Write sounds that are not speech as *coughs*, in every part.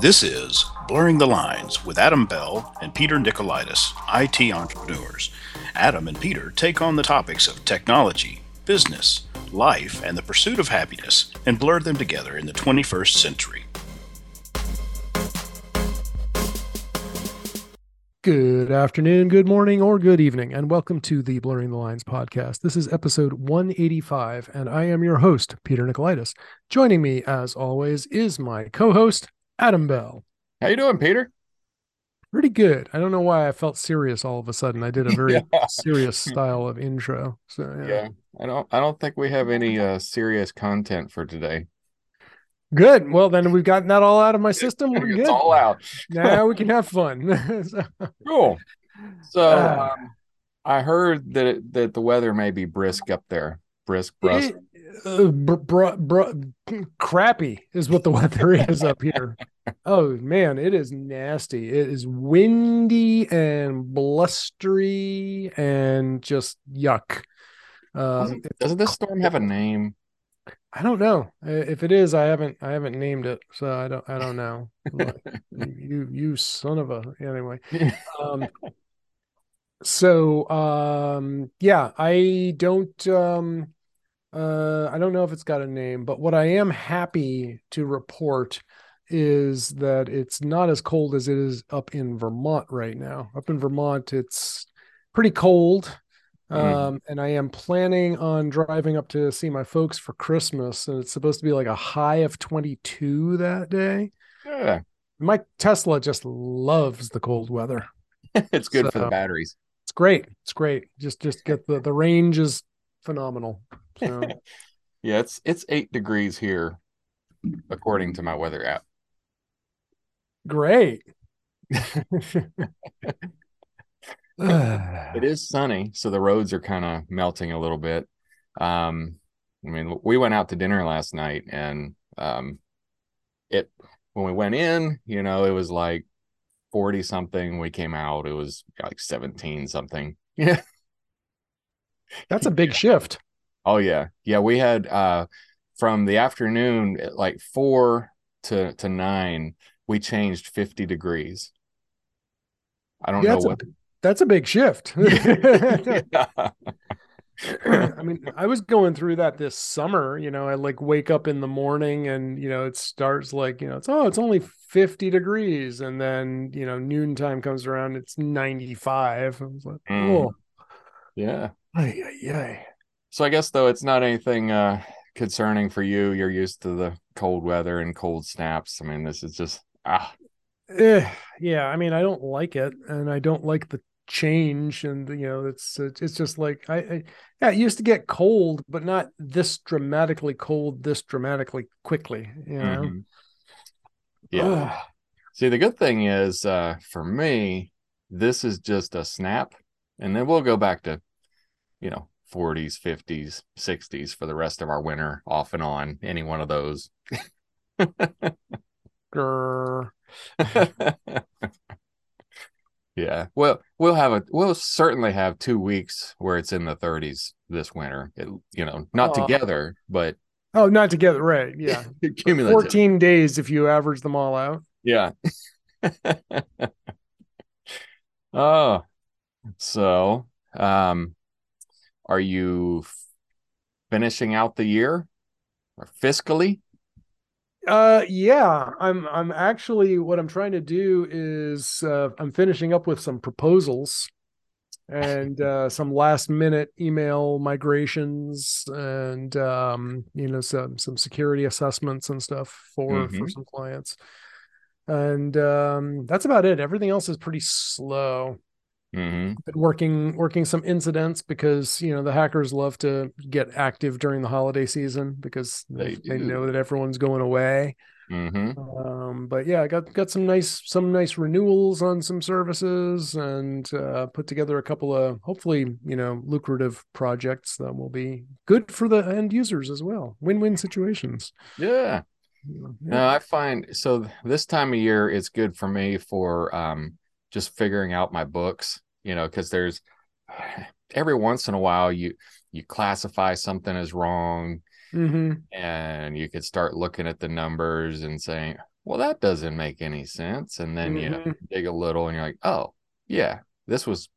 This is Blurring the Lines with Adam Bell and Peter Nikolaidis, IT entrepreneurs. Adam and Peter take on the topics of technology, business, life, and the pursuit of happiness and blur them together in the 21st century. Good afternoon, good morning, or good evening, and welcome to the Blurring the Lines podcast. This is episode 185, and I am your host, Peter Nikolaidis. Joining me, as always, is my co-host, Adam Bell. How you doing, Peter? Pretty good. I don't know why I felt serious all of a sudden. I did a very *laughs* Yeah. serious style of intro. So yeah. Yeah, I don't. I don't think we have any uh, serious content for today. Good. Well, then we've gotten that all out of my system. We're it's good. all out. now we can have fun. *laughs* So- Cool. So Ah. um, I heard that it, that the weather may be brisk up there. Brisk, brisk. It- uh, br- br- br- crappy is what the weather *laughs* is up here. Oh man, it is nasty. It is windy and blustery and just yuck. Um, Doesn't, doesn't this storm have a name? I don't know if it is. I haven't. I haven't named it, so I don't. I don't know. *laughs* You, you son of a. Anyway. *laughs* Um, so um, yeah, I don't. Um, uh, I don't know if it's got a name, but what I am happy to report is that it's not as cold as it is up in Vermont right now. Up in Vermont, it's pretty cold. Mhm. Um, and I am planning on driving up to see my folks for Christmas, and it's supposed to be like a high of 22 that day. Yeah, My Tesla just loves the cold weather. *laughs* it's good for the batteries. It's great. It's great. Just just get the the range is phenomenal. So Yeah, it's it's eight degrees here, according to my weather app. great. It is sunny, so the roads are kind of melting a little bit. Um, I mean, we went out to dinner last night, and um, it when we went in, you know, it was like forty something. We came out, it was like seventeen something. Yeah. *laughs* That's a big shift. Oh yeah, yeah. We had uh, from the afternoon at like four to to nine, we changed fifty degrees. I don't Yeah, know that's a- what. That's a big shift. *laughs* *laughs* I mean, I was going through that this summer. You know, I like wake up in the morning and, you know, it starts like, you know, it's, oh, it's only 50 degrees. And then, you know, noontime comes around, it's 95. I was like, Mm. oh, yeah. ay, ay, ay. So I guess though it's not anything uh concerning for you. You're used to the cold weather and cold snaps. I mean, this is just ah Eh, yeah, I mean, I don't like it, and I don't like the change, and you know, it's it's just like I, I yeah, it used to get cold, but not this dramatically cold, this dramatically quickly. You know, mhm. yeah. See, the good thing is uh for me, this is just a snap, and then we'll go back to, you know, 40s, 50s, 60s for the rest of our winter, off and on, any one of those. *laughs* Yeah. Well, we'll have a we'll certainly have two weeks where it's in the 30s this winter. It, you know, not Aw. together, but Oh, not together, right? *laughs* Yeah, cumulative. fourteen days if you average them all out. Yeah. *laughs* oh, so um, are you finishing out the year or fiscally? Uh, yeah, I'm. I'm actually what I'm trying to do is uh, I'm finishing up with some proposals and uh, some last minute email migrations and um, you know some some security assessments and stuff for for Mhm. some clients. And um, that's about it. Everything else is pretty slow. Hmm Been working working some incidents because you know the hackers love to get active during the holiday season because they, They they know that everyone's going away. hmm Um, but yeah, I got got some nice some nice renewals on some services and uh, put together a couple of hopefully you know lucrative projects that will be good for the end users as well. Win win situations. Yeah. Yeah. No, I find so this time of year it's good for me for um just figuring out my books, you know, because there's *sighs* every once in a while you you classify something as wrong Mhm. and you could start looking at the numbers and saying, well, that doesn't make any sense. And then Mhm. you dig a little and you're like, oh, yeah, this was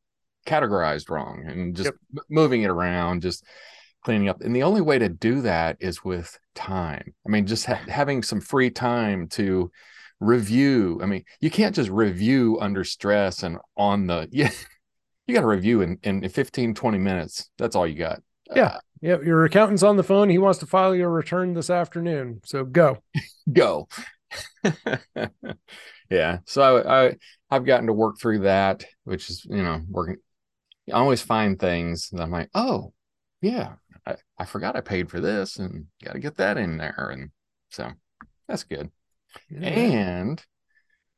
categorized wrong and just Yep. moving it around, just cleaning up. And the only way to do that is with time. I mean, just ha- having some free time to review. I mean, you can't just review under stress and on the, *laughs* yeah, you got to review in, in 15, 20 minutes. That's all you got. Yeah. Uh, yep. Your accountant's on the phone. He wants to file your return this afternoon. So go. *laughs* go. *laughs* yeah. So I, I I've gotten to work through that, which is you know working. I always find things that I'm like, oh yeah, I, I forgot I paid for this and got to get that in there, and so that's good. And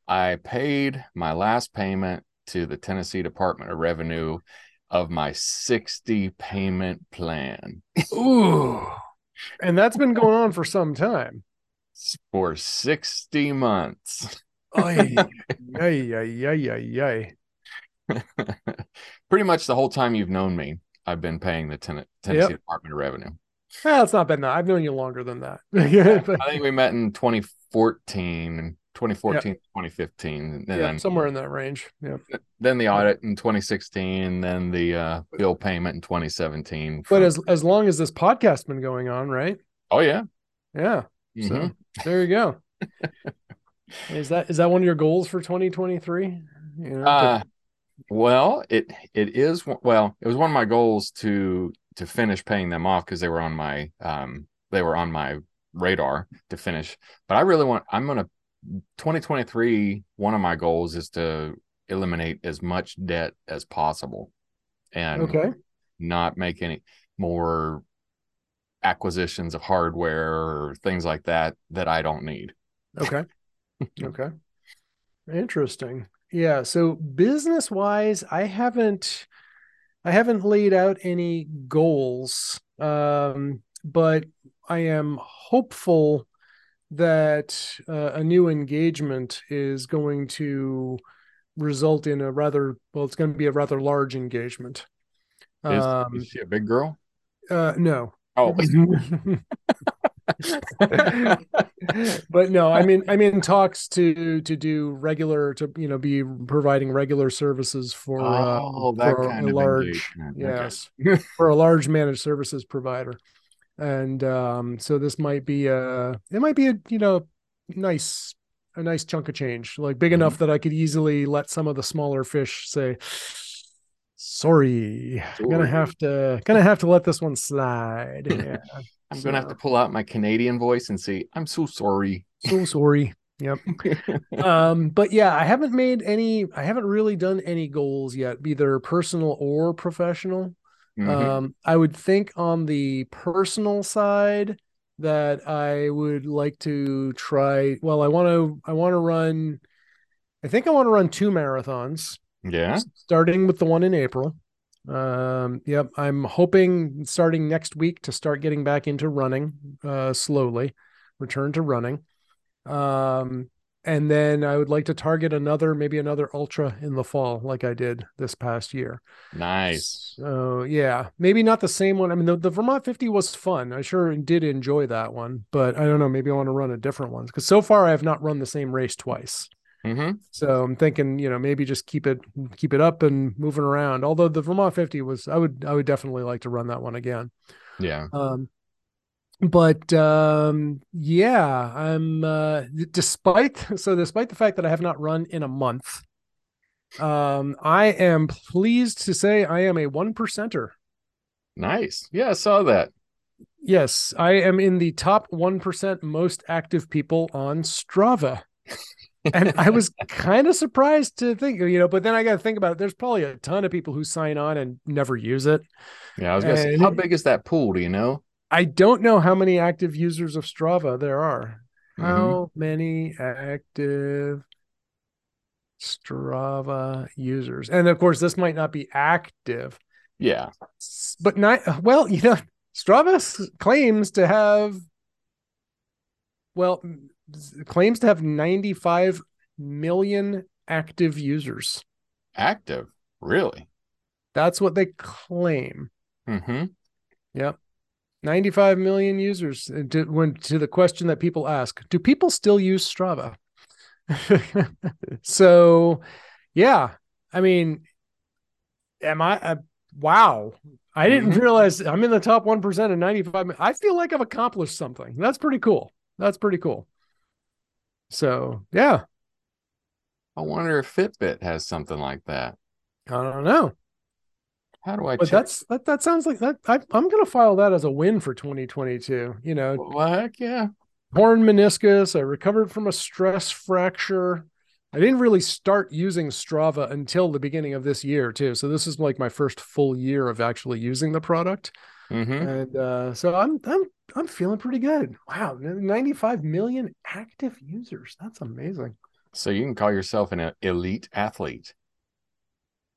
I paid my last payment to the Tennessee Department of Revenue of my 60 payment plan Ooh. And that's been going on for some time. for 60 months. Ay, *laughs* ay, ay, ay, ay. *laughs* Pretty much the whole time you've known me, I've been paying the ten- Tennessee Yep. Department of Revenue. Well, it's not been that. I've known you longer than that. *laughs* but, I think we met in 2014, 2014, 2015, yeah, then somewhere in that range. Yeah. *laughs* then the audit in 2016, then the uh, bill payment in 2017. But as as long as this podcast's been going on, right? oh yeah, Yeah. Mhm. So there you go. *laughs* is that is that one of your goals for 2023? You know, to- Uh, well, it it is well, it was one of my goals to to finish paying them off because they were on my um they were on my radar to finish. But I really want I'm gonna 2023. One of my goals is to eliminate as much debt as possible, and okay. not make any more acquisitions of hardware or things like that that I don't need. Okay. *laughs* okay. Interesting. Yeah. So business wise, I haven't I haven't laid out any goals. Um, but I am hopeful that uh, a new engagement is going to result in a rather well, it's going to be a rather large engagement. Is, Um, is she a big girl? uh, no, Oh, *laughs* *laughs* *laughs* but no, I mean, I'm in talks to to do regular to you know be providing regular services for uh, oh, that for kind a of large. Okay. yes for a large managed services provider, and um, so this might be a it might be a you know nice a nice chunk of change like big enough that I could easily let some of the smaller fish say. Sorry, I'm gonna have to gonna have to let this one slide. Yeah. I'm gonna have to pull out my Canadian voice and say, "I'm so sorry." so sorry yep *laughs* um but yeah i haven't made any i haven't really done any goals yet either personal or professional Mhm. um i would think on the personal side that i would like to try well i want to i want to run i think i want to run two marathons yeah, starting with the one in April. Um, yep, I'm hoping starting next week to start getting back into running uh, slowly, return to running. Um, and then I would like to target another, maybe another ultra in the fall, like I did this past year. nice. So yeah, maybe not the same one. I mean, the, the Vermont 50 was fun. I sure did enjoy that one, but I don't know. Maybe I want to run a different one because so far I have not run the same race twice. Hmm So I'm thinking, you know, maybe just keep it keep it up and moving around. Although the Vermont 50 was I would I would definitely like to run that one again. Yeah. Um but um yeah, I'm uh despite so despite the fact that I have not run in a month, um I am pleased to say I am a one percenter. Nice. Yeah, I saw that. Yes, I am in the top 1% most active people on Strava. *laughs* and I was *laughs* kind of surprised to think, you know, but then I got to think about it. There's probably a ton of people who sign on and never use it. Yeah, I was gonna say, how big is that pool? Do you know? I don't know how many active users of Strava there are. Mhm. How many active Strava users? And of course, this might not be active, Yeah. but not well, you know, Strava claims to have well, claims to have 95 million active users. Active. Really? That's what they claim. Mm-hmm. Yep. 95 million users. To, when to the question that people ask, do people still use Strava? *laughs* so, yeah, I mean, am I? Uh, wow, I didn't Mhm. realize I'm in the top one percent of 95. I feel like I've accomplished something. That's pretty cool. That's pretty cool. So, yeah, I wonder if Fitbit has something like that. I don't know. How do I But check? that's that. That sounds like that. I, I'm going to file that as a win for 2022. You know, Well, heck yeah. torn meniscus. I recovered from a stress fracture. I didn't really start using Strava until the beginning of this year too. So this is like my first full year of actually using the product, hmm and uh, so I'm I'm I'm feeling pretty good. Wow, 95 million active users. That's amazing. So you can call yourself an elite athlete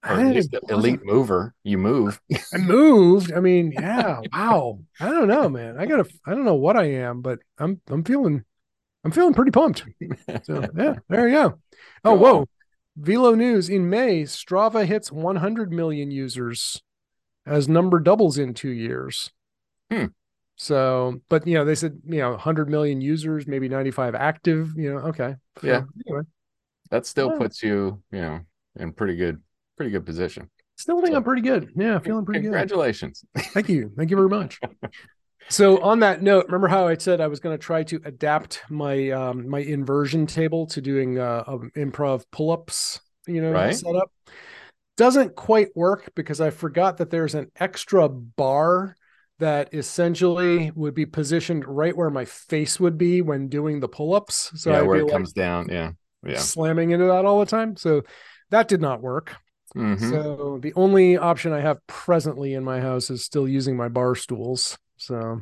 or at least elite mover. You move. I moved. I mean, *laughs* yeah. Wow. I don't know, man. I gotta. I don't know what I am, but I'm. I'm feeling. I'm feeling pretty pumped. So *laughs* yeah, there you go. Oh, whoa. Velo News in May, Strava hits 100 million users as number doubles in two years. Hmm. So, but you know, they said you know 100 million users, maybe 95 active. You know, okay. Yeah. Anyway, that still Yeah. puts you, you know, in pretty good, pretty good position. still think So- I'm pretty good. Yeah, feeling pretty good. Congratulations. Thank you. Thank you very much. *laughs* So on that note, remember how I said I was going to try to adapt my um, my inversion table to doing uh, um, improv pull-ups, you know, Right. setup. Doesn't quite work because I forgot that there's an extra bar that essentially would be positioned right where my face would be when doing the pull-ups. So yeah, I'd where it like comes down. Yeah. Yeah. slamming into that all the time. So that did not work. hmm So the only option I have presently in my house is still using my bar stools. So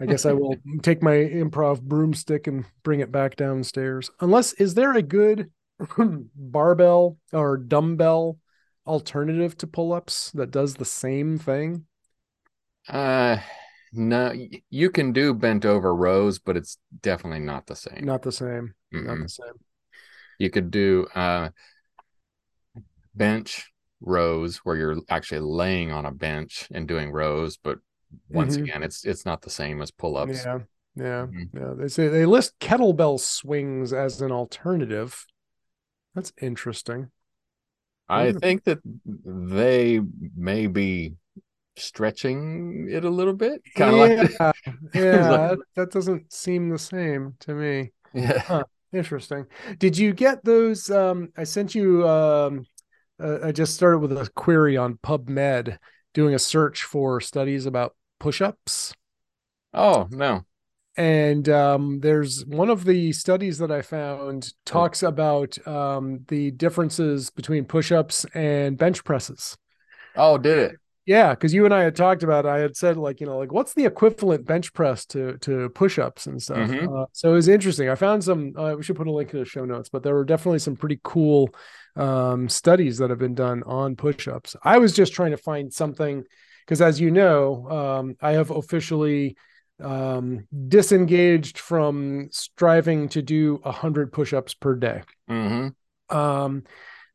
I guess I will *laughs* take my improv broomstick and bring it back downstairs. Unless is there a good *clears throat* barbell or dumbbell alternative to pull-ups that does the same thing? Uh, no, you can do bent over rows, but it's definitely not the same. Not the same. Not Mm-mm. the same. You could do uh bench rows where you're actually laying on a bench and doing rows, but once Mhm. again, it's it's not the same as pull-ups. Yeah. Yeah. Mhm. Yeah. They say they list kettlebell swings as an alternative. That's interesting. I Mm. think that they may be stretching it a little bit, kind of like yeah, *laughs* yeah, like- that, that doesn't seem the same to me. yeah. Interesting. Did you get those? Um, I sent you. Um, uh, I just started with a query on PubMed, doing a search for studies about push-ups, Oh no. and um, there's one of the studies that I found talks about um, the differences between push-ups and bench presses. Oh, did it? Yeah, because you and I had talked about. I had said like you know like what's the equivalent bench press to to push-ups and stuff. Mhm. Uh, so it was interesting. I found some. Uh, we should put a link in the show notes, but there were definitely some pretty cool um, studies that have been done on push-ups. I was just trying to find something because, as you know, um, I have officially um, disengaged from striving to do a hundred push-ups per day. Mm-hmm. Um,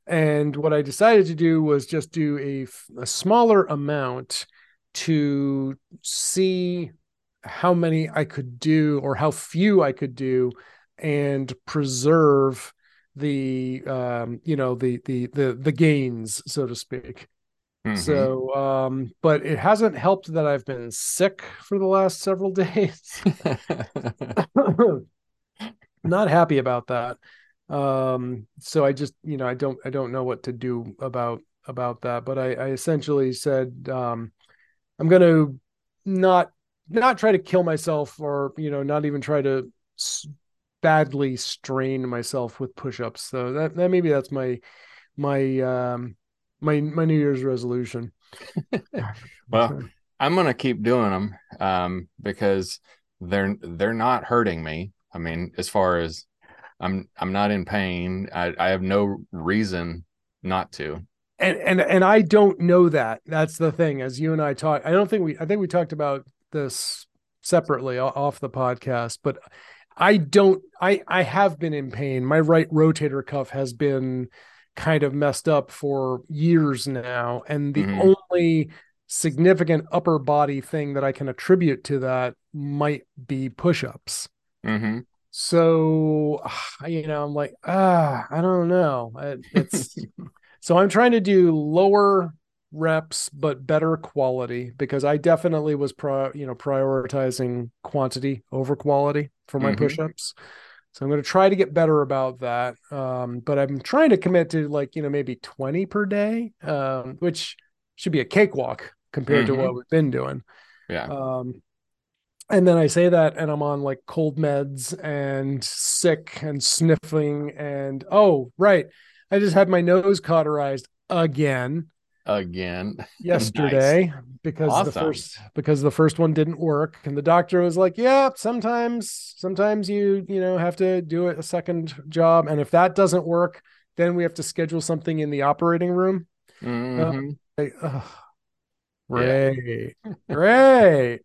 and what I decided to do was just do a smaller amount to see how many I could do or how few I could do and preserve the um you know the the the the gains so to speak. Mm-hmm. so um but it hasn't helped that i've been sick for the last several *laughs* days. *laughs* *coughs* Not happy about that um so i just you know i don't i don't know what to do about about that but i i essentially said um i'm going to not not try to kill myself or you know not even try to s- badly strain myself with push-ups so that, that maybe that's my my um my my new year's resolution *laughs* Well, I'm gonna keep doing them um, because they're they're not hurting me. I mean, as far as I'm I'm not in pain. I, I have no reason not to. and and and I don't know that. That's the thing. As you and I talk, I don't think we. I think we talked about this separately off the podcast, but I don't. I I have been in pain. My right rotator cuff has been kind of messed up for years now, and the Mhm. only significant upper body thing that I can attribute to that might be push-ups. hmm So, *sighs* you know, I'm like, ah, I don't know. It's *laughs* so I'm trying to do lower reps but better quality because I definitely was pro, you know, prioritizing quantity over quality for my mm-hmm. push-ups. So I'm going to try to get better about that. Um, but I'm trying to commit to like, you know, maybe 20 per day, um, which should be a cakewalk compared mm-hmm. to what we've been doing. Yeah. Um, and then I say that, and I'm on like cold meds and sick and sniffling. And oh, right. I just had my nose cauterized again. Again. *laughs* Yesterday nice. because awesome. the first because the first one didn't work. And the doctor was like, Yeah, sometimes sometimes you, you know, have to do it a second job. And if that doesn't work, then we have to schedule something in the operating room. Mm-hmm. Uh, I, uh, great. great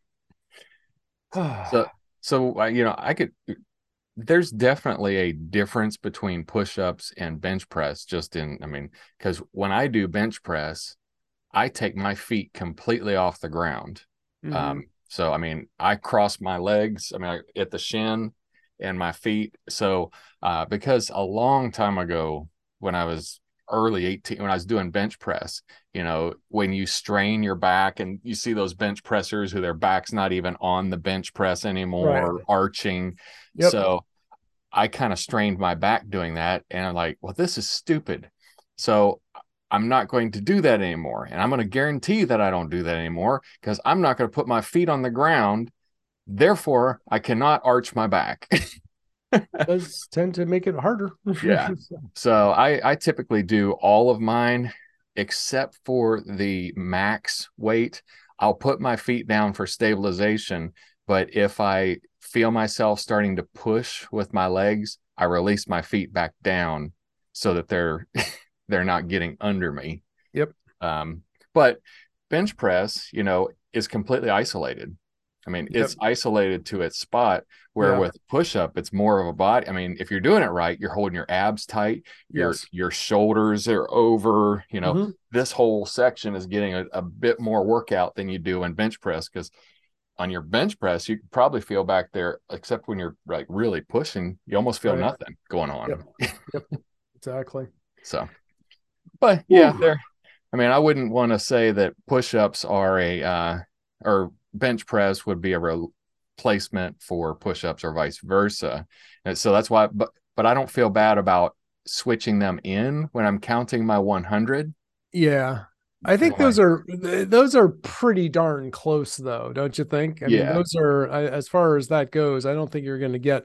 so *sighs* so uh, you know i could there's definitely a difference between push-ups and bench press just in i mean because when i do bench press i take my feet completely off the ground mm-hmm. um so i mean i cross my legs i mean I, at the shin and my feet so uh because a long time ago when i was early 18 when I was doing bench press, you know, when you strain your back and you see those bench pressers who their back's not even on the bench press anymore, right. arching. Yep. So I kind of strained my back doing that. And I'm like, well, this is stupid. So I'm not going to do that anymore. And I'm going to guarantee that I don't do that anymore because I'm not going to put my feet on the ground. Therefore, I cannot arch my back. *laughs* does tend to make it harder. yeah. *laughs* So I I typically do all of mine except for the max weight. I'll put my feet down for stabilization, but if I feel myself starting to push with my legs, I release my feet back down so that they're *laughs* they're not getting under me. Yep. Um, but bench press, you know, is completely isolated. I mean, yep. it's isolated to its spot. Where yeah. with push up, it's more of a body. I mean, if you're doing it right, you're holding your abs tight, your yes. your shoulders are over. You know, mm-hmm. this whole section is getting a, a, bit more workout than you do in bench press because on your bench press, you probably feel back there, except when you're like really pushing, you almost feel right. nothing going on. Yep. *laughs* yep. Exactly. So, but yeah, there. I mean, I wouldn't want to say that push ups are a uh, or bench press would be a replacement for push-ups or vice versa. And so that's why but but I don't feel bad about switching them in when I'm counting my 100. Yeah. I think those are those are pretty darn close though, don't you think? I yeah. mean those are as far as that goes, I don't think you're going to get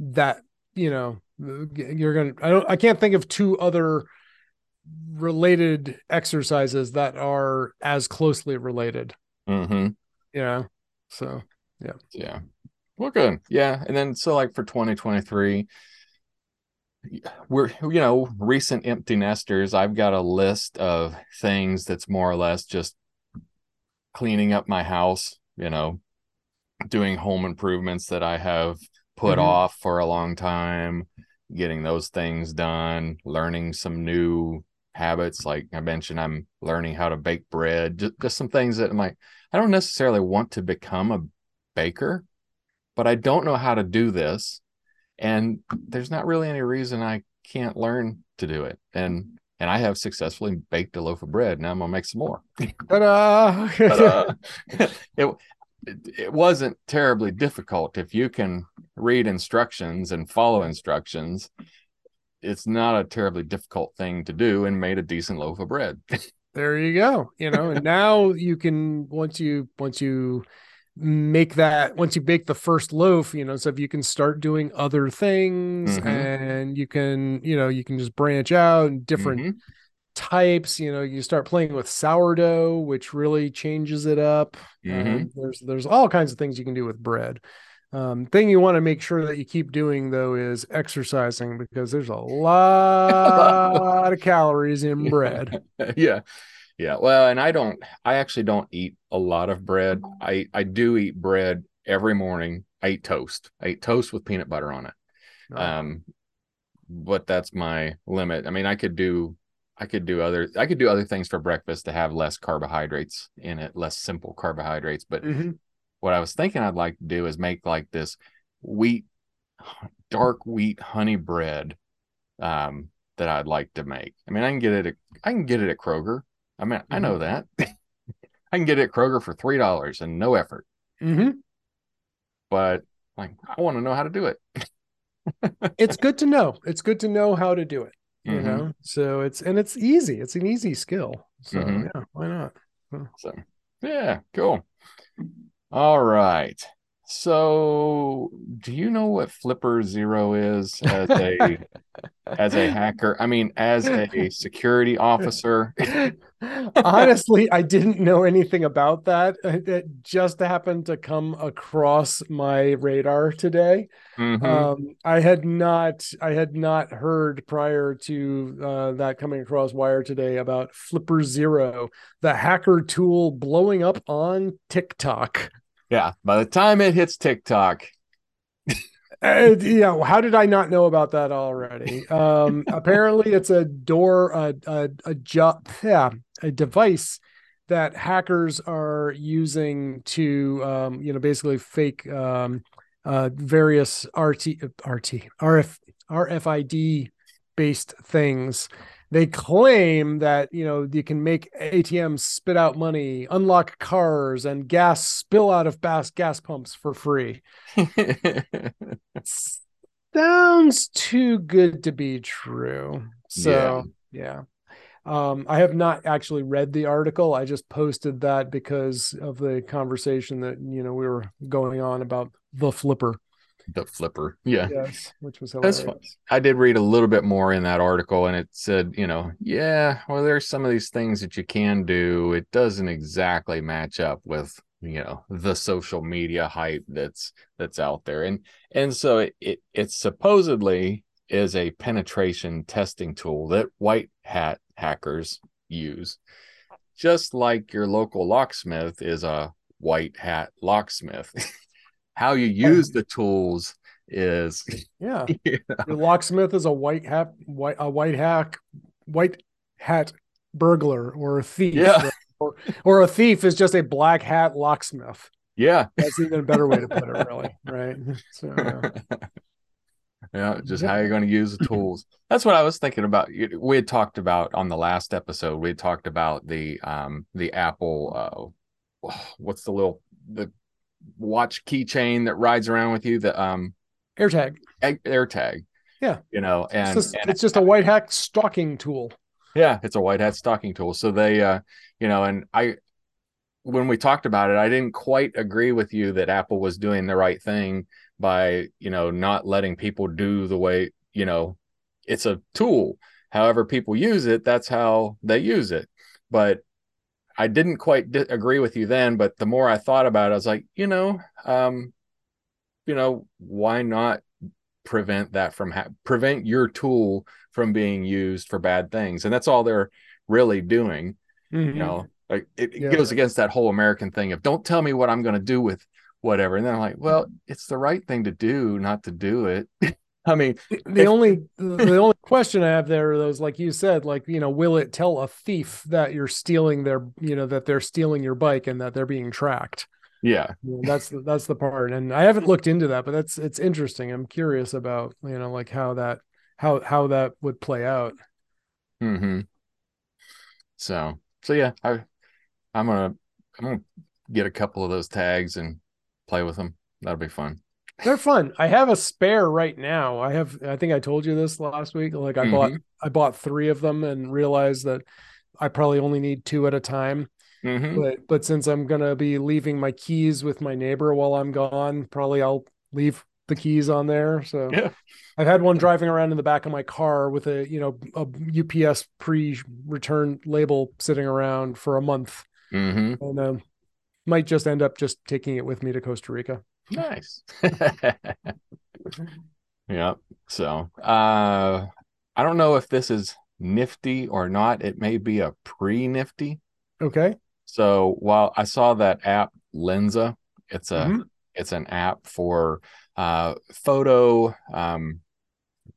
that, you know, you're going to I don't I can't think of two other related exercises that are as closely related. Mm-hmm know so yeah. Yeah. Well good. Yeah and then so like for 2023 we're you know recent empty nesters i've got a list of things that's more or less just cleaning up my house you know doing home improvements that i have put mm-hmm. off for a long time getting those things done learning some new habits like i mentioned i'm learning how to bake bread just, just some things that i'm like I don't necessarily want to become a baker, but I don't know how to do this. And there's not really any reason I can't learn to do it. And and I have successfully baked a loaf of bread. Now I'm gonna make some more. *laughs* Ta-da! *laughs* *laughs* it, it wasn't terribly difficult if you can read instructions and follow instructions. It's not a terribly difficult thing to do, and made a decent loaf of bread *laughs* there you go you know and now you can once you once you make that once you bake the first loaf you know so if you can start doing other things mm-hmm. and you can you know you can just branch out and different mm-hmm. types you know you start playing with sourdough which really changes it up mm-hmm. um, there's there's all kinds of things you can do with bread um, thing you want to make sure that you keep doing though is exercising because there's a lot of calories in *laughs* bread. yeah. Yeah. Well, and I don't I actually don't eat a lot of bread. I I do eat bread every morning. I eat toast. I eat toast with peanut butter on it. Oh. Um but that's my limit. I mean, I could do I could do other I could do other things for breakfast to have less carbohydrates in it, less simple carbohydrates, but mm-hmm what I was thinking I'd like to do is make like this wheat dark wheat honey bread um, that I'd like to make. I mean, I can get it. At, I can get it at Kroger. I mean, I know that. *laughs* I can get it at Kroger for three dollars and no effort. hmm But like, I want to know how to do it. *laughs* It's good to know. It's good to know how to do it. You Mhm. know, so it's and it's easy. It's an easy skill. So Mhm. yeah, why not? So yeah, cool. All right. So do you know what Flipper Zero is as a *laughs* as a hacker? I mean, as a security officer. *laughs* Honestly, I didn't know anything about that. It just happened to come across my radar today. Mhm. Um, I had not, I had not heard prior to uh, that coming across Wire today about Flipper Zero, the hacker tool blowing up on TikTok. Yeah. By the time it hits TikTok, Uh, yeah, how did I not know about that already? Um, *laughs* apparently, it's a door, a a, a job, yeah, a device that hackers are using to, um, you know, basically fake um, uh, various RT, RT, RF, RFID based things. They claim that you know you can make ATMs spit out money, unlock cars, and gas spill out of gas gas pumps for free *laughs* sounds too good to be true. So yeah. Um, I have not actually read the article. I just posted that because of the conversation that you know we were going on about the flipper. The Flipper. Yeah. Yes, which was That's fun. I did read a little bit more in that article, and it said, you know, yeah, well, there's some of these things that you can do. It doesn't exactly match up with, you know, the social media hype that's that's out there, and and so it it, it supposedly is a penetration testing tool that white hat hackers use, just like your local locksmith is a white hat locksmith. *laughs* How you use the tools is *laughs* Yeah, Yeah. your locksmith is a white hat, white a white hack, white hat burglar or a thief. Yeah. Or, or a thief is just a black hat locksmith. Yeah. That's even a better way to put it, really. Right. *laughs* So yeah. *laughs* Yeah, just Yeah. how you're going to use the tools. That's what I was thinking about. We had talked about on the last episode. We had talked about the um the Apple uh *sighs* what's the little the watch keychain that rides around with you the um AirTag. Air- AirTag. Yeah. You know, and, it's, just, and it's just a white hat stalking tool. Yeah, it's a white hat stalking tool. So they uh you know, and I when we talked about it, I didn't quite agree with you that Apple was doing the right thing by, you know, not letting people do the way, you know, it's a tool. However people use it, that's how they use it. But I didn't quite di- agree with you then, but the more I thought about it, I was like, you know, um you know, why not prevent that from ha- prevent your tool from being used for bad things? And that's all they're really doing you know? Like it, it Yeah. goes against that whole american thing of don't tell me what i'm going to do with whatever. And then i'm like well it's the right thing to do not to do it *laughs* *laughs* i mean The- the If- only the only question I have there are those, like you said, like you know, will it tell a thief that you're stealing their, you know, that they're stealing your bike and that they're being tracked? yeah You know, that's the, that's the part, and I haven't looked into that, but that's it's interesting. I'm curious about you know, like how that how how that would play out. hmm so so yeah i i'm gonna i'm gonna get a couple of those tags and play with them that'll be fun They're fun. I have a spare right now. I have. I think I told you this last week. Like I bought I bought three of them and realized that I probably only need two at a time. hmm but but since I'm gonna be leaving my keys with my neighbor while I'm gone, probably I'll leave the keys on there. So yeah I've had one driving around in the back of my car with a you know a UPS pre-return label sitting around for a month, hmm and um, might just end up just taking it with me to Costa Rica. Nice. *laughs* yeah. So, uh, I don't know if this is nifty or not. It may be a pre nifty. Okay. So, while I saw that app Lensa, it's a Mhm. it's an app for uh photo um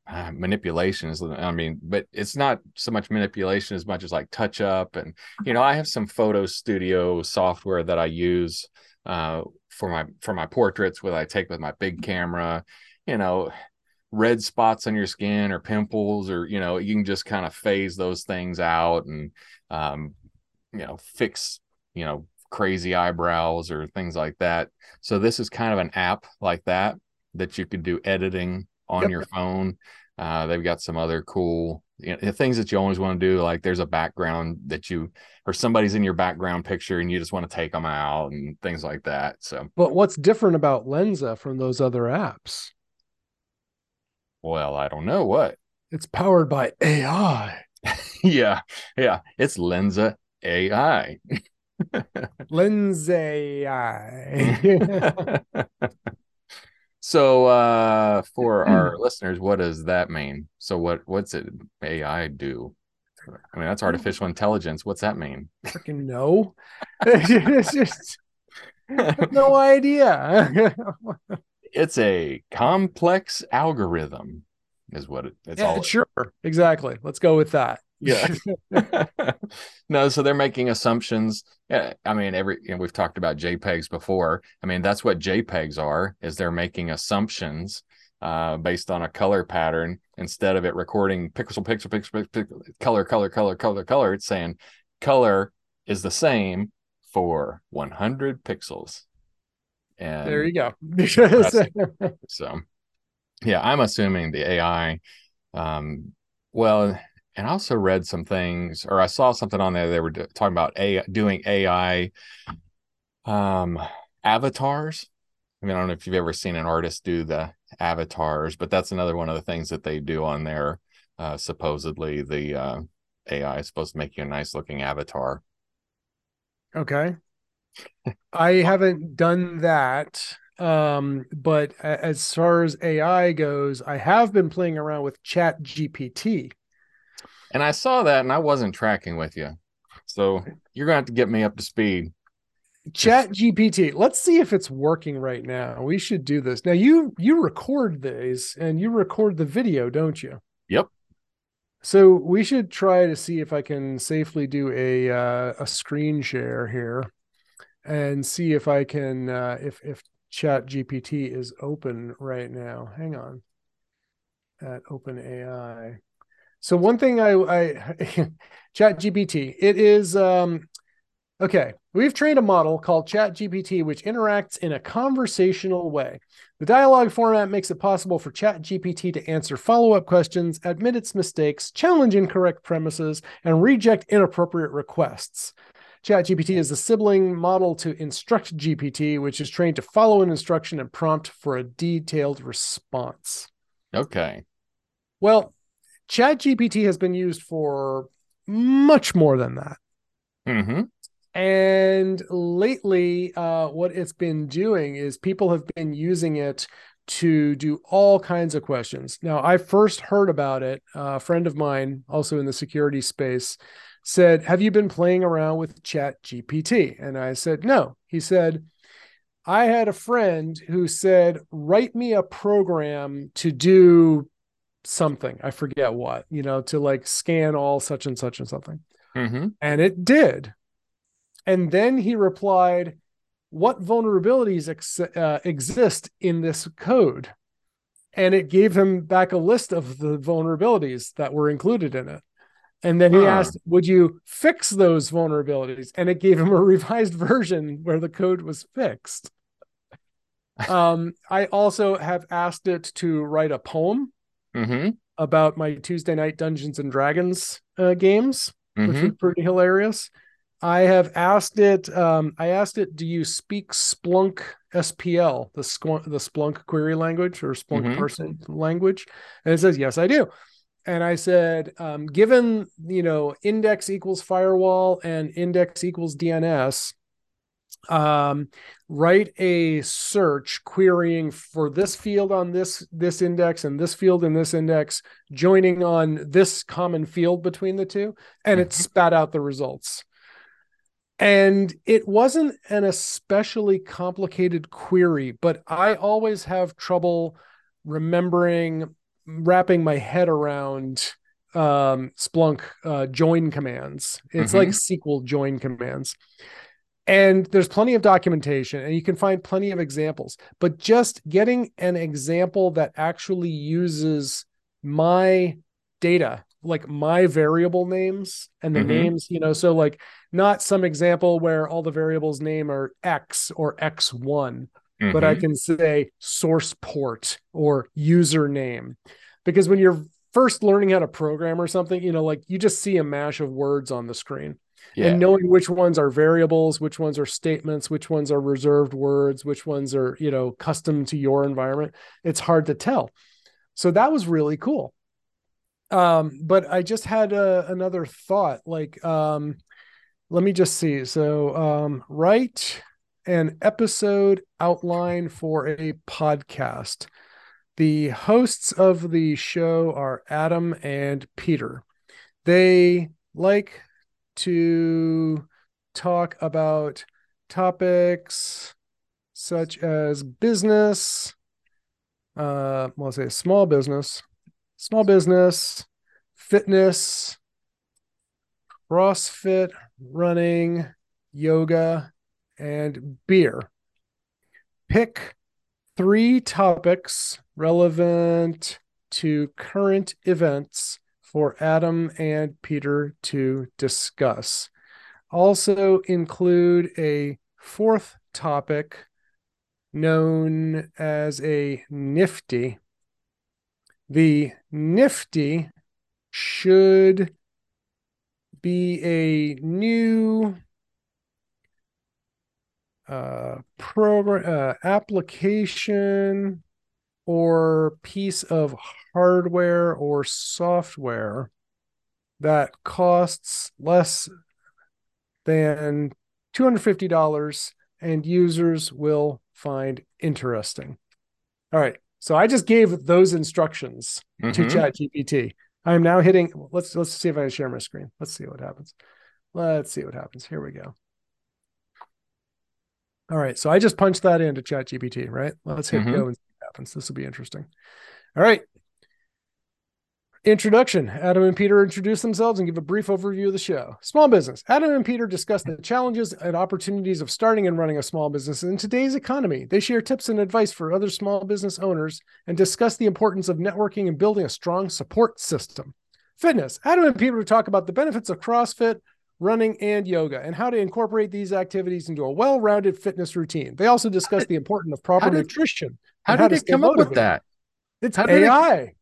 uh, manipulation is I mean, but it's not so much manipulation as much as like touch up and you know, I have some photo studio software that I use uh for my for my portraits what I take with my big camera you know, red spots on your skin or pimples, or, you know, you can just kind of phase those things out and, um, you know, fix, you know, crazy eyebrows or things like that. So this is kind of an app like that that you could do editing on yep. your phone. Uh, they've got some other cool you know, things that you always want to do. Like there's a background that you or somebody's in your background picture and you just want to take them out and things like that. So, but what's different about Lensa from those other apps? Well, I don't know what. It's powered by AI. *laughs* yeah, yeah, it's Lensa AI. Lindsay. So uh for *clears throat* our listeners, what does that mean? So what what's it AI do? I mean, that's artificial intelligence. What's that mean? Freaking no. *laughs* it's just *laughs* no idea. *laughs* it's a complex algorithm, is what it, it's yeah, all. Sure, exactly. Let's go with that yeah. *laughs* *laughs* No so they're making assumptions. I mean every know, we've talked about jpegs before. I mean that's what jpegs are is they're making assumptions uh, based on a color pattern instead of it recording pixel pixel pixel, pixel color color color color color. It's saying color is the same for 100 pixels. And there you go. *laughs* so yeah i'm assuming the ai um well and I also read some things, or I saw something on there. They were talking about a doing AI um, avatars. I mean, I don't know if you've ever seen an artist do the avatars, but that's another one of the things that they do on there. Uh, supposedly, the uh, AI is supposed to make you a nice looking avatar. Okay. I haven't done that. Um, but as far as AI goes, I have been playing around with Chat GPT. And I saw that and I wasn't tracking with you. So you're going to have to get me up to speed. Chat GPT. Let's see if it's working right now. We should do this. Now you you record these and you record the video, don't you? Yep. So we should try to see if I can safely do a uh, a screen share here and see if I can uh, if if Chat GPT is open right now. Hang on. At OpenAI. So one thing I, I *laughs* Chat GPT, it is um, okay. We've trained a model called Chat GPT, which interacts in a conversational way. The dialogue format makes it possible for Chat GPT to answer follow-up questions, admit its mistakes, challenge incorrect premises, and reject inappropriate requests. ChatGPT is the sibling model to Instruct GPT, which is trained to follow an instruction and prompt for a detailed response. Okay. Well, Chat GPT has been used for much more than that. Mm-hmm. And lately, uh, what it's been doing is people have been using it to do all kinds of questions. Now, I first heard about it. A friend of mine, also in the security space, said, Have you been playing around with Chat GPT? And I said, No. He said, I had a friend who said, Write me a program to do something i forget what you know to like scan all such and such and something. Mm-hmm. and it did. And then he replied what vulnerabilities ex- uh, exist in this code? And it gave him back a list of the vulnerabilities that were included in it. And then he huh. asked would you fix those vulnerabilities? And it gave him a *laughs* revised version where the code was fixed. *laughs* Um, i also have asked it to write a poem mm-hmm. about my Tuesday night Dungeons and Dragons uh, games, mm-hmm. which was pretty hilarious. I have asked it. Um, I asked it, "Do you speak Splunk SPL, the Splunk, the Splunk query language or Splunk mm-hmm. person language?" And it says, "Yes, I do." And I said, um, "Given you know index equals firewall and index equals DNS, um, write a search querying for this field on this this index and this field in this index joining on this common field between the two and it mm-hmm. spat out the results and it wasn't an especially complicated query but i always have trouble remembering wrapping my head around um, splunk uh, join commands it's mm-hmm. like sql join commands and there's plenty of documentation and you can find plenty of examples but just getting an example that actually uses my data like my variable names and the Mhm. names you know so like not some example where all the variables name are x or x1 but I Mhm. can say source port or username. Because when you're first learning how to program or something, you know, like you just see a mash of words on the screen yeah. and knowing which ones are variables, which ones are statements, which ones are reserved words, which ones are, you know, custom to your environment, it's hard to tell. So that was really cool. Um, but I just had uh, another thought like, um, let me just see. So, um, write an episode outline for a podcast. The hosts of the show are Adam and Peter. They like to talk about topics such as business, uh, well, I'll say small business, small business, fitness, CrossFit, running, yoga, and beer. Pick three topics relevant to current events for Adam and Peter to discuss. Also, include a fourth topic known as a nifty. The nifty should be a new uh, program uh, application or piece of hardware or software that costs less than $250 and users will find interesting. All right. So I just gave those instructions to Mhm. ChatGPT. I'm now hitting let's let's see if I can share my screen. Let's see what happens. Let's see what happens. Here we go. All right. So I just punched that into ChatGPT, right? Let's hit Mhm. go and happens. This will be interesting. All right. Introduction Adam and Peter introduce themselves and give a brief overview of the show. Small business. Adam and Peter discuss the challenges and opportunities of starting and running a small business in today's economy. They share tips and advice for other small business owners and discuss the importance of networking and building a strong support system. Fitness. Adam and Peter talk about the benefits of CrossFit, running, and yoga and how to incorporate these activities into a well rounded fitness routine. They also discuss the importance of proper did- nutrition. How did it come up with that? It's How AI.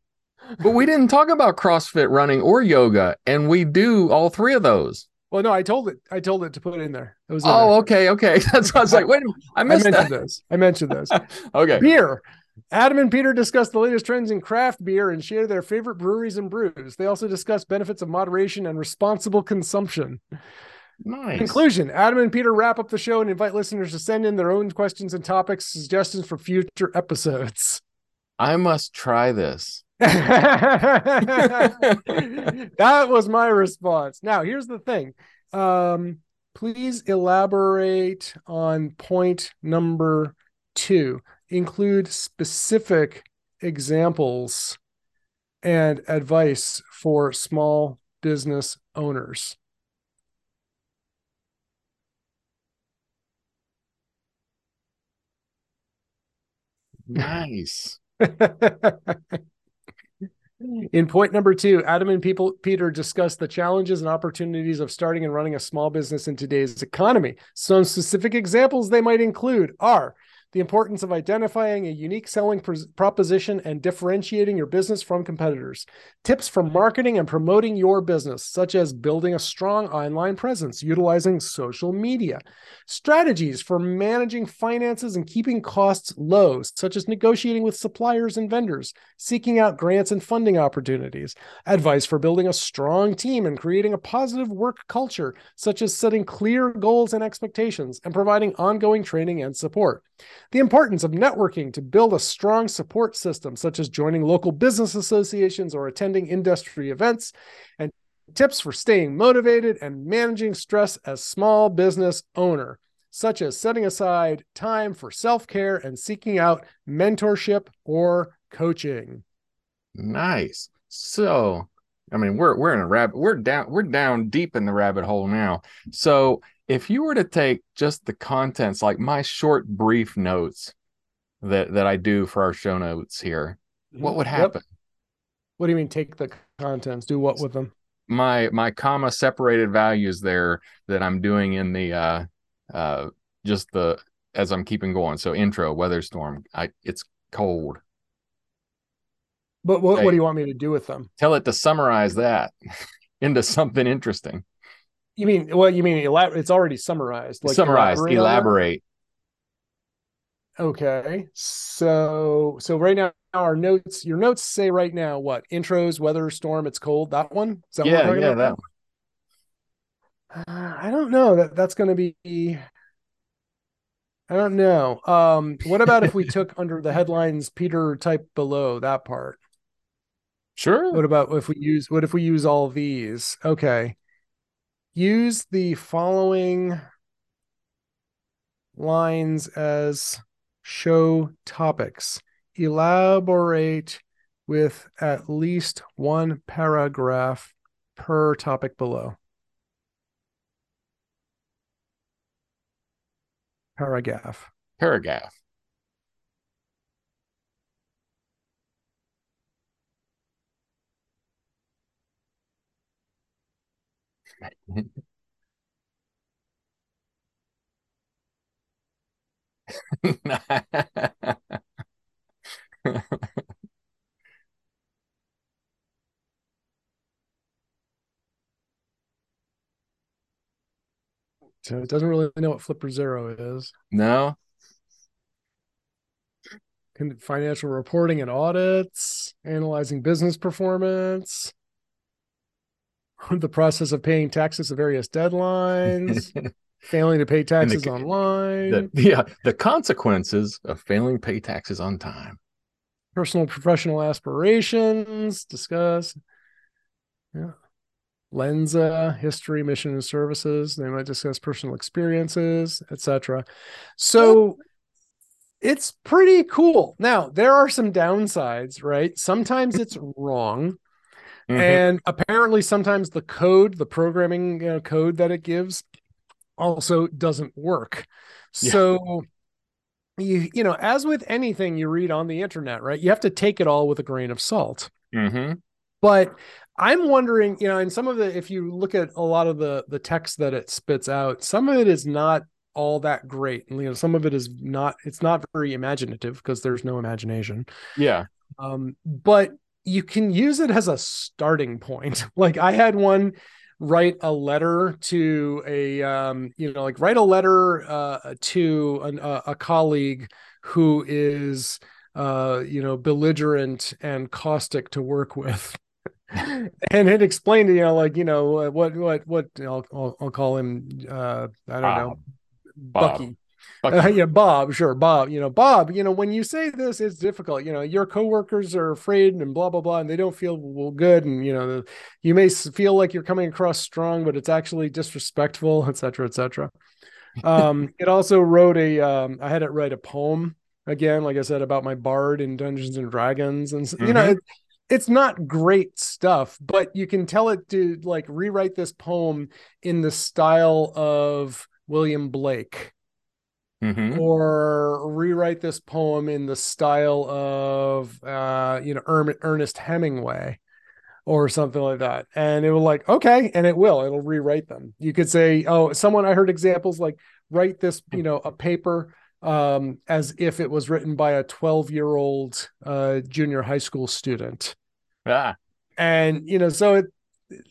But we didn't talk about CrossFit running or yoga, and we do all three of those. Well, no, I told it. I told it to put it in there. It was. Oh, there. okay, okay. *laughs* That's why I was like, wait, a minute, I I mentioned that. those. I mentioned those. *laughs* okay. Beer. Adam and Peter discuss the latest trends in craft beer and share their favorite breweries and brews. They also discuss benefits of moderation and responsible consumption. Nice. Conclusion Adam and Peter wrap up the show and invite listeners to send in their own questions and topics, suggestions for future episodes. I must try this. *laughs* that was my response. Now, here's the thing. Um, please elaborate on point number two. Include specific examples and advice for small business owners. Nice. In point number two, Adam and people, Peter discuss the challenges and opportunities of starting and running a small business in today's economy. Some specific examples they might include are the importance of identifying a unique selling pros- proposition and differentiating your business from competitors, tips for marketing and promoting your business, such as building a strong online presence, utilizing social media, strategies for managing finances and keeping costs low, such as negotiating with suppliers and vendors, seeking out grants and funding opportunities, advice for building a strong team and creating a positive work culture, such as setting clear goals and expectations and providing ongoing training and support. The importance of networking to build a strong support system, such as joining local business associations or attending industry events, and tips for staying motivated and managing stress as small business owner, such as setting aside time for self-care and seeking out mentorship or coaching. Nice. So, I mean, we're we're in a rabbit. We're down. We're down deep in the rabbit hole now. So, if you were to take just the contents, like my short, brief notes that that I do for our show notes here, what would Yep. happen? What do you mean take the contents? Do what with them? My my comma separated values there that I'm doing in the uh uh just the as I'm keeping going. So intro, weather storm. I it's cold. But what, Hey. what do you want me to do with them? Tell it to summarize that *laughs* into something interesting. You mean well, you mean it's already summarized. Like Summarize, elaborate elaborate. Okay. So so right now our notes, your notes say right now what? Intros, weather, storm, it's cold. That one? Is that Yeah, yeah, about? that Uh, I don't know. That that's going to be. I don't know. Um, what about if we *laughs* took under the headlines Peter type below that part? Sure. What about if we use what if we use all these? Okay. Use the following lines as show topics. Elaborate with at least one paragraph per topic below. Paragraph. Paragraph. *laughs* So it doesn't really know what Flipper Zero is. no. Financial reporting and audits, analyzing business performance, *laughs* the process of paying taxes at various deadlines, *laughs* failing to pay taxes the- online, the, yeah, the consequences of failing to pay taxes on time. personal professional aspirations, discuss. Yeah. Lensa, history, mission, and services. They might discuss personal experiences, etc. So it's pretty cool. Now, there are some downsides, right? Sometimes it's wrong. Mhm. And apparently, sometimes the code, the programming you know, code that it gives, also doesn't work. Yeah. So, you you know, as with anything you read on the internet, right? You have to take it all with a grain of salt. Mhm. But I'm wondering, you know, and some of the, if you look at a lot of the the text that it spits out, some of it is not all that great. And, you know, some of it is not. It's not very imaginative because there's no imagination Yeah. um, but you can use it as a starting point *laughs* like i had one write a letter to a um, you know like write a letter uh, to an, a, a colleague who is uh, you know belligerent and caustic to work with *laughs* and it explained you know like you know what what what i'll i'll, I'll call him uh i don't know Bob. Bucky. Uh, yeah, Bob, sure, Bob. You know, Bob. You know, when you say this, it's difficult. You know, your coworkers are afraid and blah blah blah, and they don't feel well, good, and you know, you may feel like you're coming across strong, but it's actually disrespectful, *laughs* et cetera, et cetera. Um, *laughs* it also wrote a. Um, I had it write a poem again, like I said about my bard in Dungeons and Dragons, and s- you know, Mhm. it, it's not great stuff, but you can tell it to like rewrite this poem in the style of William Blake Mhm. or rewrite this poem in the style of uh you know Erm- Ernest Hemingway or something like that. And it will like okay and it will it'll rewrite them. You could say oh someone i heard examples like write this you know a paper um as if it was written by a 12 year old uh junior high school student. Ah. and you know so it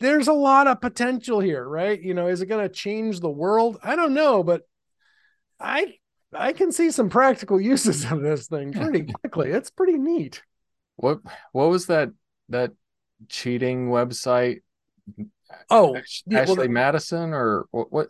there's a lot of potential here right? You know is it going to change the world? I don't know but i i can see some practical uses of this thing *laughs* pretty quickly it's pretty neat What what was that that cheating website? oh Ash- yeah, Ashley the- Madison or what what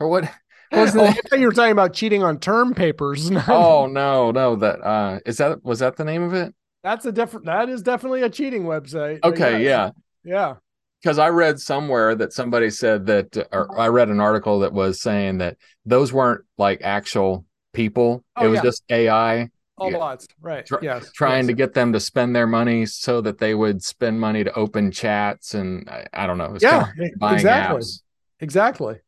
or what *laughs* what was the oh, I you were talking about cheating on term papers Oh no, no, that uh is that was that the name of it? that's a different that is definitely a cheating website Okay, Yes. yeah. yeah Because I read somewhere that somebody said that, or I read an article that was saying that those weren't like actual people. Oh, it was yeah. just AI all Yeah. bots right Try- yes trying yes. to get them to spend their money so that they would spend money to open chats and I, I don't know. Yeah kind of exactly apps. exactly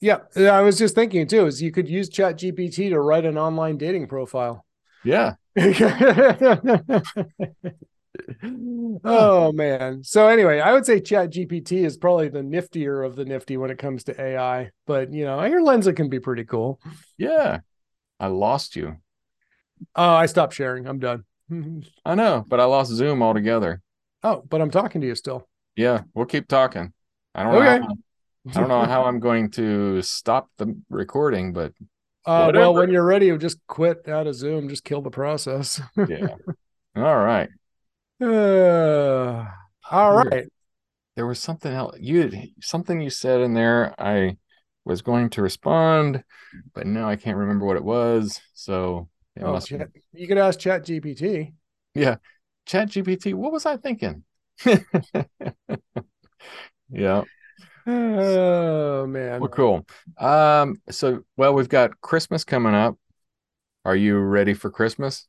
Yeah, I was just thinking too. Is you could use Chat GPT to write an online dating profile. Yeah. *laughs* oh man. So anyway, I would say Chat GPT is probably the niftier of the nifty when it comes to AI. But you know, I hear Lensa can be pretty cool. Yeah. I lost you. Oh, I stopped sharing. I'm done. *laughs* I know, but I lost Zoom altogether. Oh, but I'm talking to you still. Yeah, we'll keep talking. I don't Okay. know. How, I don't know how I'm going to stop the recording, but Uh, well, when you're ready, just quit out of Zoom. Just kill the process. *laughs* yeah. All right. Uh, *sighs* all right. There was something else. You something you said in there. I was going to respond, but now I can't remember what it was. So it Oh, Chat, you could ask Chat GPT. yeah. Chat GPT. What was I thinking? *laughs* yeah. Oh man. Well, cool. Um, so well, we've got Christmas coming up. Are you ready for Christmas?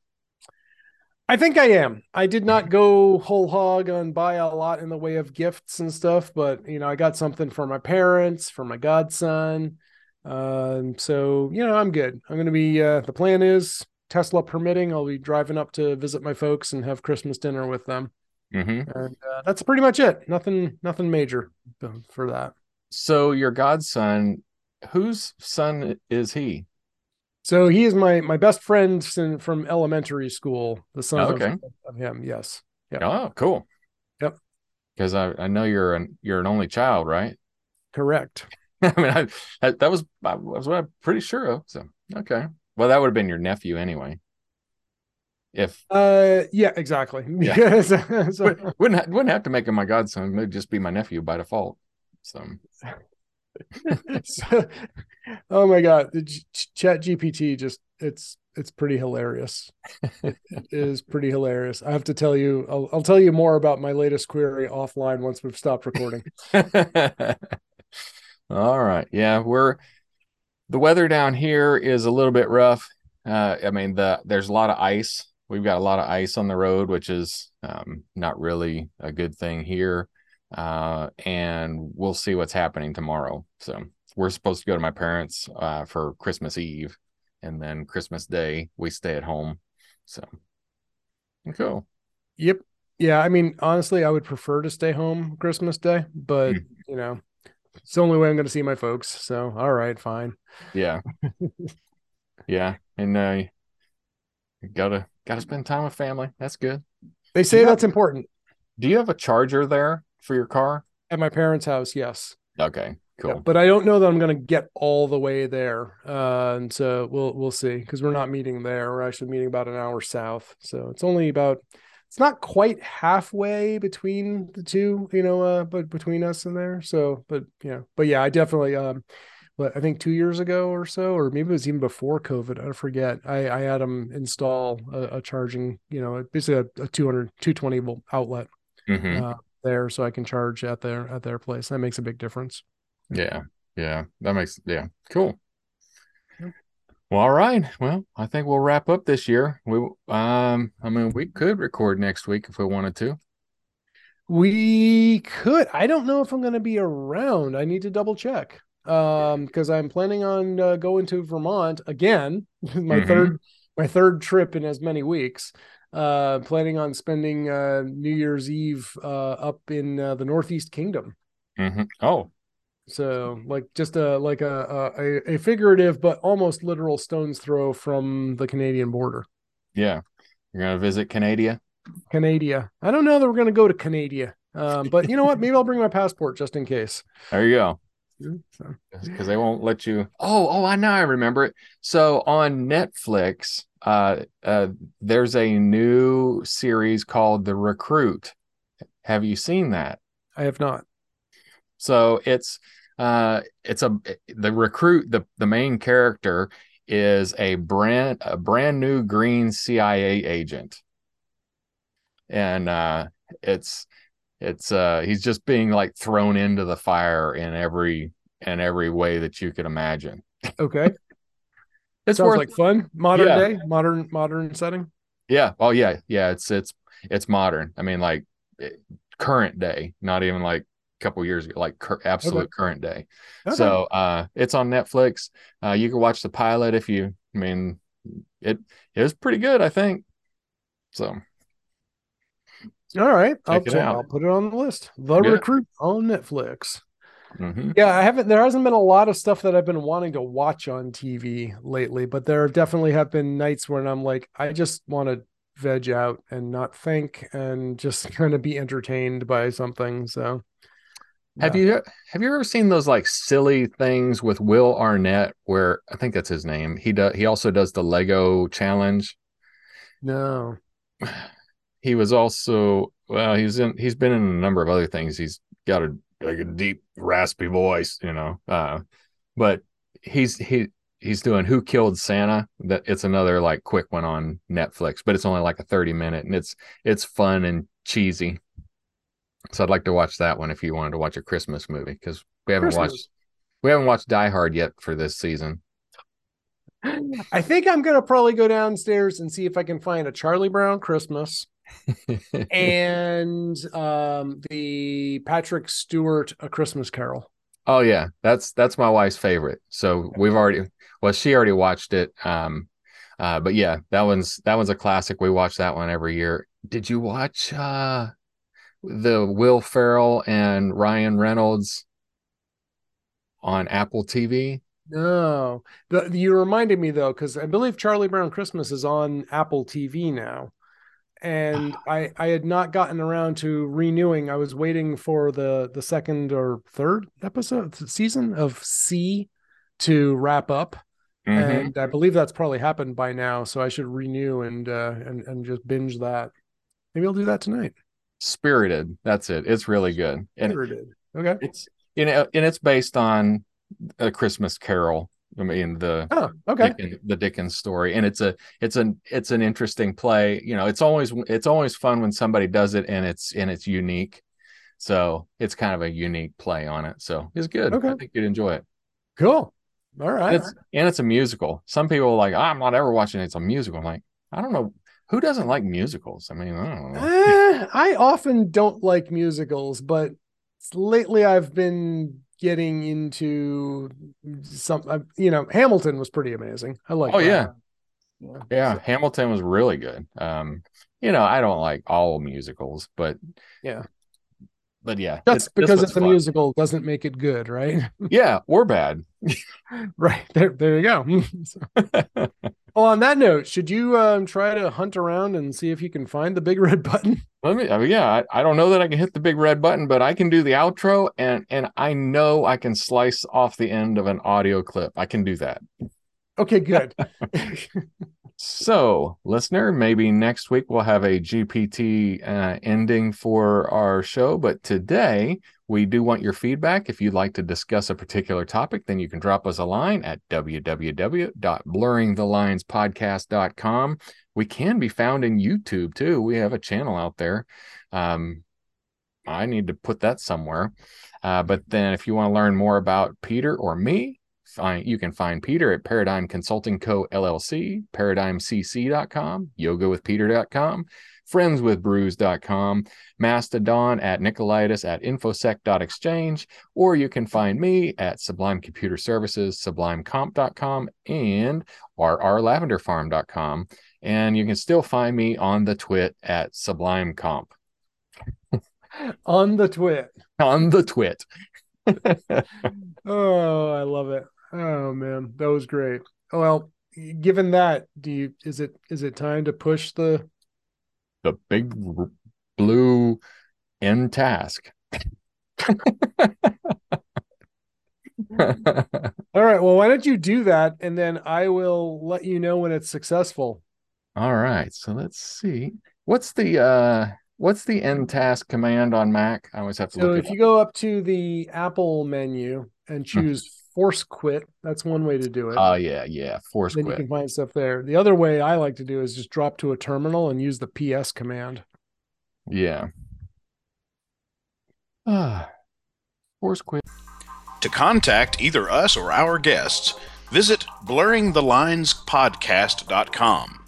I think I am. I did not go whole hog on buy a lot in the way of gifts and stuff, but you know, I got something for my parents, for my godson. Um, so you know, I'm good. I'm gonna be uh the plan is Tesla permitting, I'll be driving up to visit my folks and have Christmas dinner with them. hmm And uh, that's pretty much it. Nothing nothing major for that. So your godson, whose son is he? So he is my my best friend from elementary school, the son of- Okay. of him, yes. Yeah. Oh, cool. Yep. Because I, I know you're an you're an only child, right? Correct. *laughs* I mean, I, that, that was I was what I'm pretty sure of. So okay, well, that would have been your nephew anyway. If Uh, yeah, exactly. *laughs* Yeah. *laughs* so, wouldn't wouldn't wouldn't have to make him my godson; it'd just be my nephew by default. So *laughs* so- oh my god, the G- Chat GPT just it's it's pretty hilarious. it is pretty hilarious. I have to tell you, I'll, I'll tell you more about my latest query offline once we've stopped recording. *laughs* All right. Yeah, we're the weather down here is a little bit rough. Uh, I mean, the there's a lot of ice. We've got a lot of ice on the road, which is um, not really a good thing here. Uh, and we'll see what's happening tomorrow. So we're supposed to go to my parents uh, for Christmas Eve, and then Christmas Day we stay at home. So cool. Yep. Yeah, I mean, honestly, I would prefer to stay home Christmas Day, but Hmm. you know, it's the only way I'm going to see my folks. So, all right, fine. Yeah. *laughs* yeah. And uh you gotta gotta spend time with family. That's good. They say that's important Do you have a charger there for your car? at my parents' house. Yes. Okay, Yeah, cool. but I don't know that I'm going to get all the way there. Uh, and so we'll we'll see because we're not meeting there. We're actually meeting about an hour south. So it's only about it's not quite halfway between the two, you know, uh, but between us and there. So, but yeah, but yeah, I definitely um but I think two years ago or so, or maybe it was even before COVID. I forget. I, I had them install a, a charging, you know, basically a, a 200, 220 volt outlet Mhm. uh, there, so I can charge at their at their place. That makes a big difference. Yeah. Yeah. That makes yeah, cool. Yep. Well, all right. Well, I think we'll wrap up this year. We um I mean we could record next week if we wanted to. We could. I don't know if I'm going to be around. I need to double check. Um, because I'm planning on uh, going to Vermont again. *laughs* my Mhm. third, my third trip in as many weeks. Uh, planning on spending uh New Year's Eve uh up in uh, the Northeast Kingdom. Mhm. Oh, So like just a like a, a a figurative but almost literal stone's throw from the Canadian border. yeah. You're gonna visit Canada? Canada. I don't know that we're going to go to Canada. Um, but you know what? Maybe I'll bring my passport just in case. There you go. So, because they won't let you. Oh, oh, I know, I remember it. So on Netflix, uh, uh, there's a new series called The Recruit. Have you seen that? I have not. So it's uh, it's a the recruit the the main character is a brand a brand new green CIA agent, and uh, it's it's uh he's just being like thrown into the fire in every in every way that you could imagine. Okay. *laughs* It's Sounds worth like fun. Modern Yeah. day, modern, modern setting. yeah. Oh yeah, yeah. It's it's it's modern. I mean, like eh, current day, not even like a couple years ago, like cur- absolute Okay. current day. Okay. So uh, it's on Netflix. Uh, you can watch the pilot if you. I mean, it it was pretty good, I think. So all right, I'll, it. I'll put it on the list. The. Recruit on Netflix. Mhm. Yeah, I haven't. There hasn't been a lot of stuff that I've been wanting to watch on TV lately, but there definitely have been nights when I'm like, I just want to veg out and not think and just *laughs* kind of be entertained by something. So, Have you have you ever seen those like silly things with Will Arnett where I think that's his name. He does he also does the Lego challenge. No. *sighs* He was also well, he's in he's been in a number of other things. He's got a like a deep raspy voice, you know. Uh but he's he he's doing Who Killed Santa? That it's another like quick one on Netflix, but it's only like a 30 minute and it's it's fun and cheesy. So I'd like to watch that one if you wanted to watch a Christmas movie because we haven't Christmas. watched we haven't watched Die Hard yet for this season. I think I'm gonna probably go downstairs and see if I can find a Charlie Brown Christmas *laughs* and um the Patrick Stewart A Christmas Carol. oh yeah, that's that's my wife's favorite. So we've already well, she already watched it. Um uh but yeah, that one's that one's a classic. We watch that one every year. Did you watch uh the Will Ferrell and Ryan Reynolds on Apple TV? No, the, you reminded me though, because I believe Charlie Brown Christmas is on Apple TV now, and I I had not gotten around to renewing. I was waiting for the the second or third episode season of See to wrap up, Mhm. and I believe that's probably happened by now. So I should renew and uh and and just binge that. Maybe I'll do that tonight. Spirited. That's it. It's really good. And Never. Okay. it's you know and it's based on a Christmas Carol. I mean the Oh, okay. Dickens, the Dickens story, and it's a it's an it's an interesting play. You know, it's always it's always fun when somebody does it and it's and it's unique. So it's kind of a unique play on it. So it's good. Okay. I think you'd enjoy it. Cool. All right. And it's and it's a musical. Some people are like, I'm not ever watching it. It's a musical. I'm like, I don't know who doesn't like musicals. I mean, I don't know. Eh, I often don't like musicals, but lately I've been getting into some. uh, You know, Hamilton was pretty amazing. I like. Oh, that. yeah. yeah. Yeah, Hamilton was really good. Um, you know, I don't like all musicals, but Yeah. but yeah, That's this- this because was it's a fun. musical doesn't make it good, right? Yeah, or bad. *laughs* right there, there you go. *laughs* *laughs* Well, on that note, should you um, try to hunt around and see if you can find the big *laughs* red button? Let me. I mean, yeah, I, I don't know that I can hit the big red button, but I can do the outro, and and I know I can slice off the end of an audio clip. I can do that. Okay, good. *laughs* *laughs* So, listener, maybe next week we'll have a GPT uh, ending for our show. But today we do want your feedback. If you'd like to discuss a particular topic, then you can drop us a line at www.blurringthelinespodcast.com. We can be found in YouTube too. We have a channel out there. Um, I need to put that somewhere. Uh, but then if you want to learn more about Peter or me, find you can find Peter at Paradigm Consulting Co. LLC, ParadigmCC.com, YogaWithPeter.com, FriendsWithBrews.com, Mastodon at Nikolaidis at Infosec.exchange, or you can find me at Sublime Computer Services, SublimeComp.com, and RRLavenderFarm.com. And you can still find me on the twit at SublimeComp. on the twit. On the twit. *laughs* Oh, I love it. Oh man, that was great. Well, given that, do you is it is it time to push the the big blue end task. *laughs* *laughs* All right, well, why don't you do that and then I will let you know when it's successful. All right, so let's see. What's the uh what's the end task command on Mac? I always have to So look if it you go up to the Apple menu and choose force quit, that's one way to do it. up. Oh yeah, yeah. Force then you can find stuff there. The other way I like to do is just drop to a terminal and use the PS command. Yeah. Ah. *sighs* Force quit. To contact either us or our guests, visit blurringthelinespodcast.com.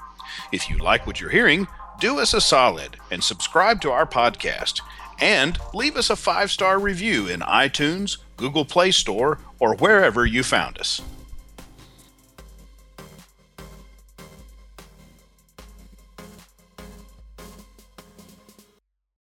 If you like what you're hearing, do us a solid and subscribe to our podcast And leave us a five star review in iTunes, Google Play Store, or wherever you found us.